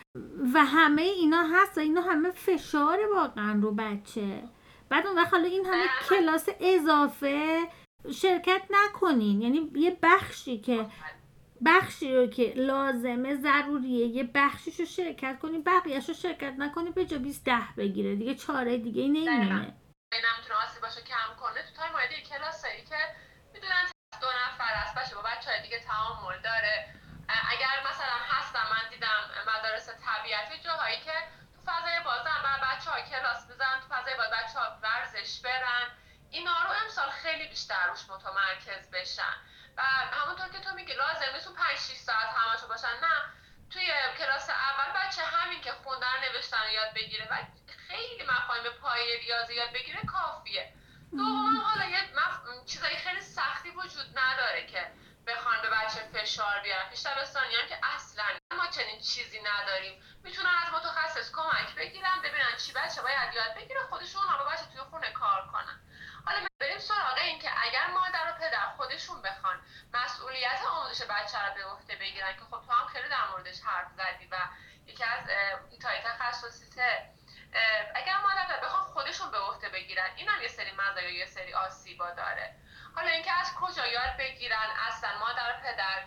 و همه اینا هست و اینا همه فشار واقعا رو بچه. بعد اون وقت حالا این همه کلاس اضافه شرکت نکنین. یعنی یه بخشی که بخشی رو که لازمه ضروریه. یه بخشیش رو شرکت کنی بقیهش رو شرکت نکنی به جا 20 ده بگیره. دیگه چاره دیگه ای نمیمونه. نمی‌تونه آسیب باشه کم کنه. تو تای مورد کلاسایی که می‌دونن دو نفر است باشه با بچه های دیگه تعامل داره. اگر مثلا هستم من دیدم مدارس طبیعتی جاهایی که تو فضای بازن و بچه ها کلاس بزن تو فضای باز بچه ها ورزش برن. اینا رو امسال خیلی بیشتر روش متمرکز بشن. و همونطور که تو میگی لازم نیست 5 6 ساعت همشو باشن. نه توی کلاس اول بچه همین که خوندن نوشتن یاد بگیره. و خیلی مفاهیم پای ریاضی یاد بگیره کافیه. دوم حالا یه مف... چیزای خیلی سختی وجود نداره که بخوان به بچه فشار بیارن. پیش هم که اصلا ما چنین چیزی نداریم. می‌تونن از متخصص کمک بگیرن ببینن چی بچه باید یاد بگیره خودشون هم بچه توی خونه کار کنن. حالا بریم سراغ این که اگر مادر و پدر خودشون بخوان مسئولیت آموزش بچه رو به عهده بگیرن که خب تو هم خیلی در موردش حرف زدی و یکی از ایتای تخصصیته اگر مادر بخوان خودشون به عهده بگیرن این هم یه سری مزایا یه سری آسیبا داره. حالا اینکه از کجا یاد بگیرن اصلا مادر و پدر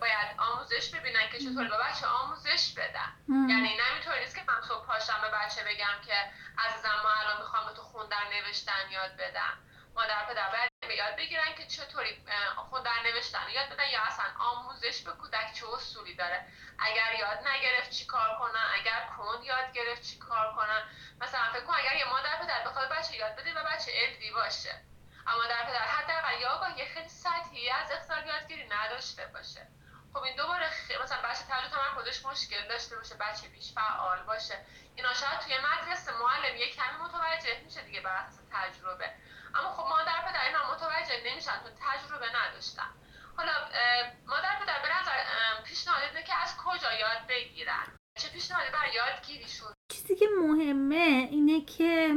باید آموزش ببینن که چطور به بچه آموزش بدن. یعنی نمیطور نیست که من صبح پاشم به بچه بگم که عزیزم ما الان می‌خوام به تو خوندن نوشتن یاد بدم. مادر پدر باید یاد بگیرن که چطوری خوندن نوشتن یاد بدن یا اصلا آموزش به کودک چه اصولی داره. اگر یاد نگرفت چی کار کنن اگر کند یاد گرفت چی کار کنن. مثلا فکر کن اگر یه مادر پدر بخواد بچه یاد بده و بچه علمی باشه. اما در پدر حداقل آگاهی خیلی سطحی از اختار یادگیری نداشته باشه. خب این دوباره خ... مثلا بچه توجه تمرکزش مشکل داشته باشه بچه بیش فعال باشه. اینا شاید توی مدرسه معلم یه کمی متوجه میشه دیگه بر اساس تجربه. اما خب مادر پدر اینا متوجه نمیشن تو تجربه نداشتن. حالا مادر پدر به نظر پیشنهاد که از کجا یاد بگیرن؟ چه پیشنهادی برای یادگیریشون؟ چیزی که مهمه اینه که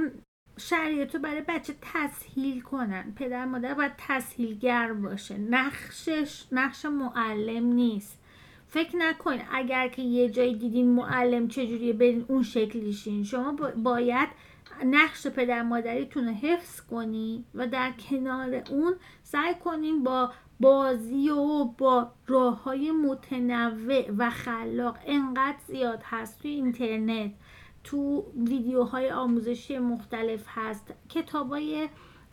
شرایط رو برای بچه تسهیل کنن. پدر مادر باید تسهیلگر باشه. نقشش نقش معلم نیست. فکر نکن اگر که یه جایی دیدین معلم چجوریه برین اون شکلیشین شما باید نقش پدر مادریتون رو حفظ کنی و در کنار اون سعی کنین با بازی و با راه های متنوع و خلاق. انقدر زیاد هست توی اینترنت. تو ویدیوهای آموزشی مختلف هست. کتاب های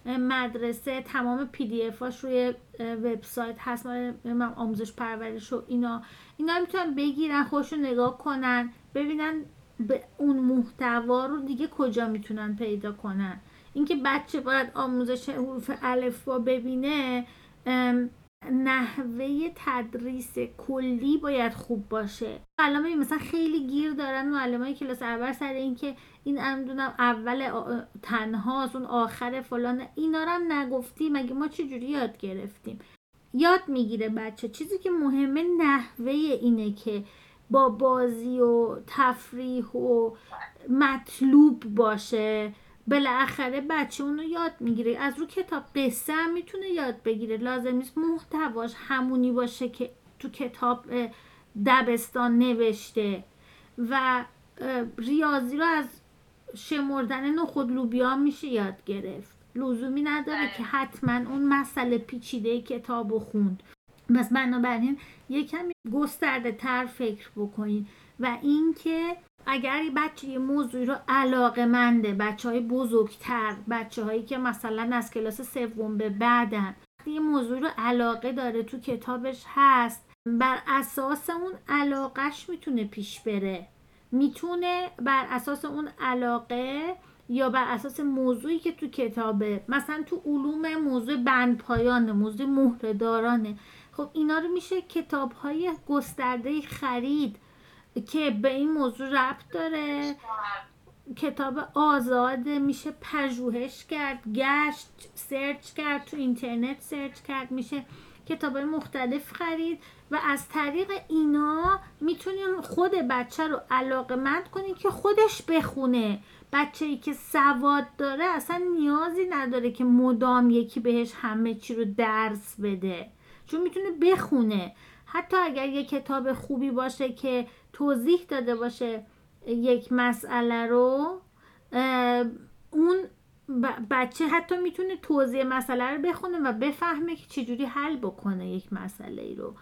مدرسه تمام پی دی اف هاش روی وبسایت هست. من آموزش پرورش و اینا. اینا می‌تونن بگیرن خوش نگاه کنن ببینن به اون محتوا رو دیگه کجا می‌تونن پیدا کنن. اینکه بچه باید آموزش حروف الف با ببینه نحوه تدریس کلی باید خوب باشه. الان مثلا خیلی گیر دارن معلمای کلاس اول سر اینکه این امدونم اول تنهاست اون آخر فلان اینا رو هم نگفتی مگه ما چجوری یاد گرفتیم؟ یاد می‌گیره بچه. چیزی که مهمه نحوه اینه که با بازی و تفریح و مطلوب باشه. بالاخره بچه اونو یاد می‌گیره. از رو کتاب قصه هم می‌تونه یاد بگیره. لازم نیست محتواش همونی باشه که تو کتاب دبستان نوشته. و ریاضی رو از شمردن نخود لوبیا میشه یاد گرفت. لزومی نداره که حتما اون مسئله پیچیده کتاب و خوند. بس بنابراین یکم گسترده تر فکر بکنید و اینکه اگر بچه یه موضوعی رو علاقه منده بچه های بزرگتر بچه هایی که مثلا از کلاس سوم به بعدن یه موضوع رو علاقه داره تو کتابش هست بر اساس اون علاقهش می‌تونه پیش بره. می‌تونه بر اساس اون علاقه یا بر اساس موضوعی که تو کتابه. مثلا تو علوم موضوع بند پایانه موضوع مهردارانه خب اینا رو میشه کتاب های گسترده خرید. که به این موضوع ربط داره. کتاب آزاده میشه پژوهش کرد گشت سرچ کرد تو اینترنت سرچ کرد میشه کتاب مختلف خرید و از طریق اینا می‌تونیم خود بچه رو علاقه مند کنیم که خودش بخونه. بچه ای که سواد داره اصلا نیازی نداره که مدام یکی بهش همه چی رو درس بده. چون می‌تونه بخونه. حتی اگر یه کتاب خوبی باشه که توضیح داده باشه یک مسئله رو اون بچه حتی می‌تونه توضیح مسئله رو بخونه و بفهمه که چجوری حل بکنه یک مسئله ای رو.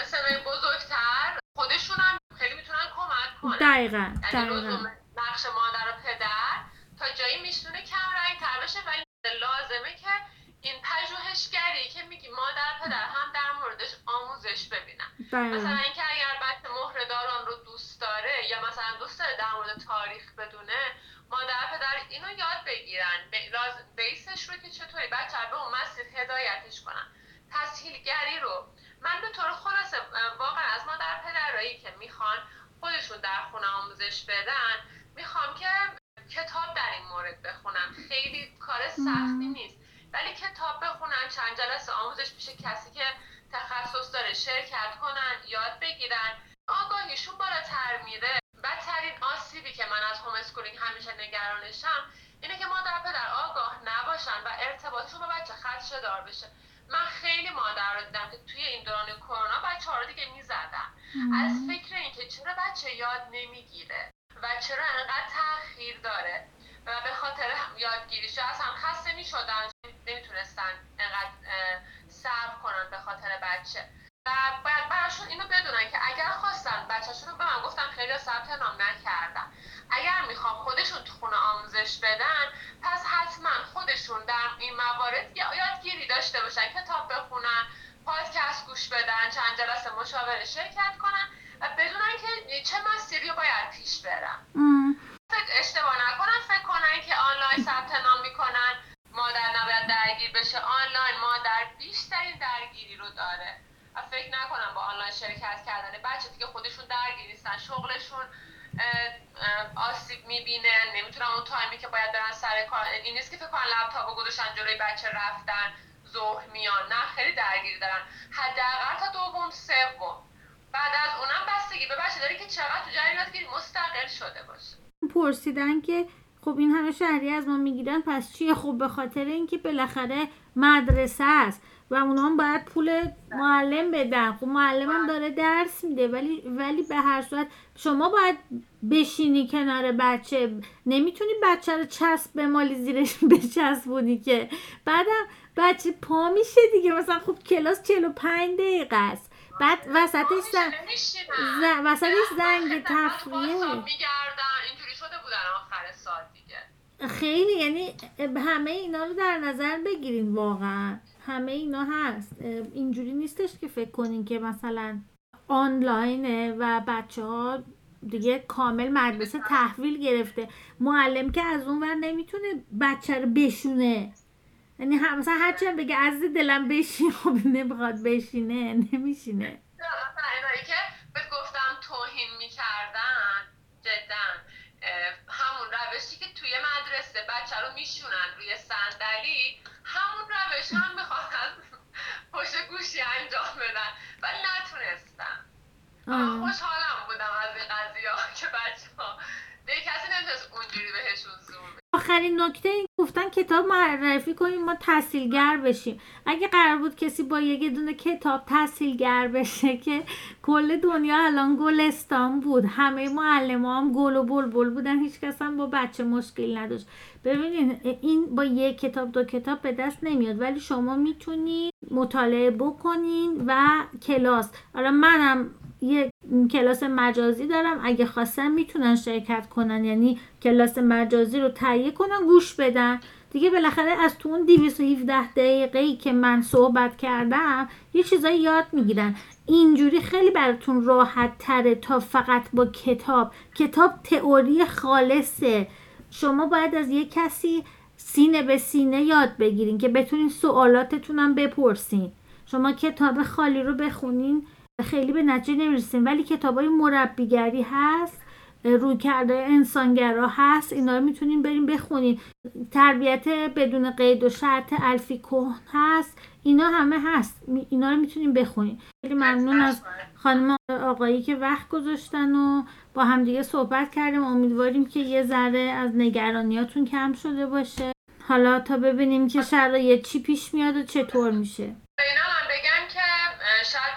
مثل بزرگتر خودشون هم خیلی می‌تونن کمک کنن. دقیقا یعنی دقیقا. نقش مادر و پدر تا جایی می‌تونه کم رنگ تر بشه ولی لازمه که این پژوهشگری که میگی مادر پدر هم در موردش آموزش ببینن. مثلا اینکه اگر بچه مهرهداران رو دوست داره یا مثلا دوست داره در مورد تاریخ بدونه مادر پدر اینو یاد بگیرن. بیسش رو که چطوری بچه به اون مسیر هدایتش کنن. تسهیلگری رو. من به طور خلاصه واقعا از مادر پدرایی که می‌خوان خودشون در خونه آموزش بدن می‌خوام که کتاب در این مورد بخونن خیلی کار سختی نیست. ولی کتاب بخونن چند جلسه آموزش میشه کسی که تخصص داره شرکت کنن یاد بگیرن. آگاهیشون بالاتر میره. بدترین آسیبی که من از homeschooling همیشه نگرانشم اینه که مادر پدر آگاه نباشن و ارتباطشون با بچه خدشه دار بشه. من خیلی مادر رو دیدم که توی این دوران کرونا بچه ها رو دیگه می‌زدن. از فکر اینکه چرا بچه یاد نمی‌گیره و چرا انقدر تاخیر داره و به خاطر یادگیریش اصلا خسته می‌شدن. نمی‌تونستن انقدر صبر کنن به خاطر بچه. و باید براشون اینو بدونن که اگر خواستن بچهشون رو به من گفتن خیلی ثبت نام نکردن. اگر می‌خوام خودشون تو خونه آموزش بدن پس حتما خودشون در این موارد یادگیری داشته باشن کتاب بخونن پادکست گوش بدن چند جلسه مشاوره شرکت کنن و بدونن که چه مسیری باید پیش برن. اشتباه نکنن فکر کنن که آنلاین ثبت نام می‌کنن. مادر نباید درگیر بشه. آنلاین مادر بیشترین درگیری رو داره. و فکر نکنم با آنلاین شرکت کردن بچه دیگه خودشون درگیر نیستن. شغلشون آسیب می‌بینه. نمی‌تونن اون تایمی که باید برن سر کار. این نیست که فکر کنن لپتاپ گذاشتن جلوی بچه رفتن ظهر میان. نه خیلی درگیری دارن. حداقل تا دوم سوم. بعد از اونم بستگی به بچه داره که چقدر تو جریانات مستقل شده باشه. پرسیدن که خب این همه شهری از ما می‌گیرن پس چیه؟ خب به خاطر اینکه بالاخره مدرسه است و اونا هم باید پول معلم بدن. خب معلم هم داره درس میده ولی ولی به هر صورت شما باید بشینی کنار بچه. نمی‌تونی بچه رو چسب بمالی زیرش بچسبونی که. بعدم بچه پا میشه دیگه. مثلا خب کلاس 45 دقیقه است. بعد وسطش زن... ز... وسطش زنگ تفریه اینجوری شده بودن آخر سال دیگه. خیلی یعنی همه اینا رو در نظر بگیرین واقعا. همه اینا هست. اینجوری نیستش که فکر کنین که مثلا آنلاینه و بچه ها دیگه کامل مدرسه تحویل گرفته. معلم که از اون ور نمی‌تونه بچه رو بشونه. یعنی هم مثلا هرچی بگه از دلم بشین خب نمی‌خواد بشینه نمیشینه. اینایی که بهت گفتم توهین می‌کردن جدا همون روشی که توی مدرسه بچه رو میشونن روی صندلی همون روش هم می‌خواد از پشت گوشی انجام بدن. ولی نتونستم خوشحالم بودم از این قضیه که بچه ها کسی نمی‌تونست اونجوری بهشون آخرین نکته این گفتن کتاب معرفی کنیم ما تحصیلگر بشیم. اگه قرار بود کسی با یک دونه کتاب تحصیلگر بشه که کل دنیا الان گلستان بود همه معلم هم گل و بلبل بودن هیچ کس هم با بچه مشکل نداشت. ببینین این با یک کتاب دو کتاب به دست نمیاد ولی شما می‌تونید مطالعه بکنین و کلاس. حالا منم یه کلاس مجازی دارم. اگه خواستن می‌تونن شرکت کنن. یعنی کلاس مجازی رو تهیه کنن گوش بدن. دیگه بالاخره از تو اون 217 دقیقه ای که من صحبت کردم یه چیزایی یاد می‌گیرن. اینجوری خیلی براتون راحت تره تا فقط با کتاب. کتاب تئوری خالصه. شما باید از یه کسی سینه به سینه یاد بگیرین که بتونین سوالاتتونم بپرسین. شما کتاب خالی رو بخونین. خیلی به نتیجه نمی‌رسیم. ولی کتاب های مربیگری هست روی کرده انسانگرا هست. اینا رو می‌تونیم بریم بخونین تربیت بدون قید و شرط الفی کهن هست. اینا همه هست. اینا رو می‌تونیم بخونیم. خیلی ممنون از خانم آقایی که وقت گذاشتن و با همدیگه صحبت کردیم. امیدواریم که یه ذره از نگرانیاتون کم شده باشه. حالا تا ببینیم که شرایط چی پیش میاد و چطور میشه. اینا من بگم که شاید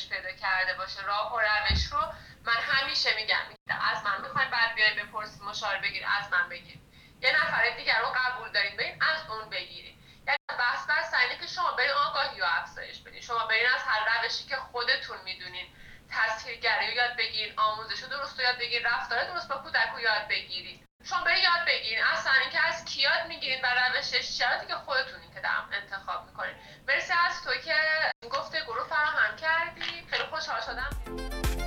افزایش پیدا کرده باشه راه و روش رو من همیشه میگم. از من می‌خواین بعد بیاین بپرسید مشاور بگیر از من بگیر. یه نفر دیگر رو قبول دارین برین از اون بگیرید یعنی بحث بر اینه که شما برین آگاهی رو افزایش بدین. شما برین از هر روشی که خودتون می‌دونین. تسهیلگری رو یاد بگیرین آموزش رو درست رو یاد بگیرین رفتار درست با کودک رو یاد بگیرین. شما برین یاد بگیرین. اصلا اینکه از کیاد می‌گیرین و روشش که خودتون که انتخاب می‌کنین. مرسی از تو که گفته گروه فراهم کردی. خیلی خوشحال شدم.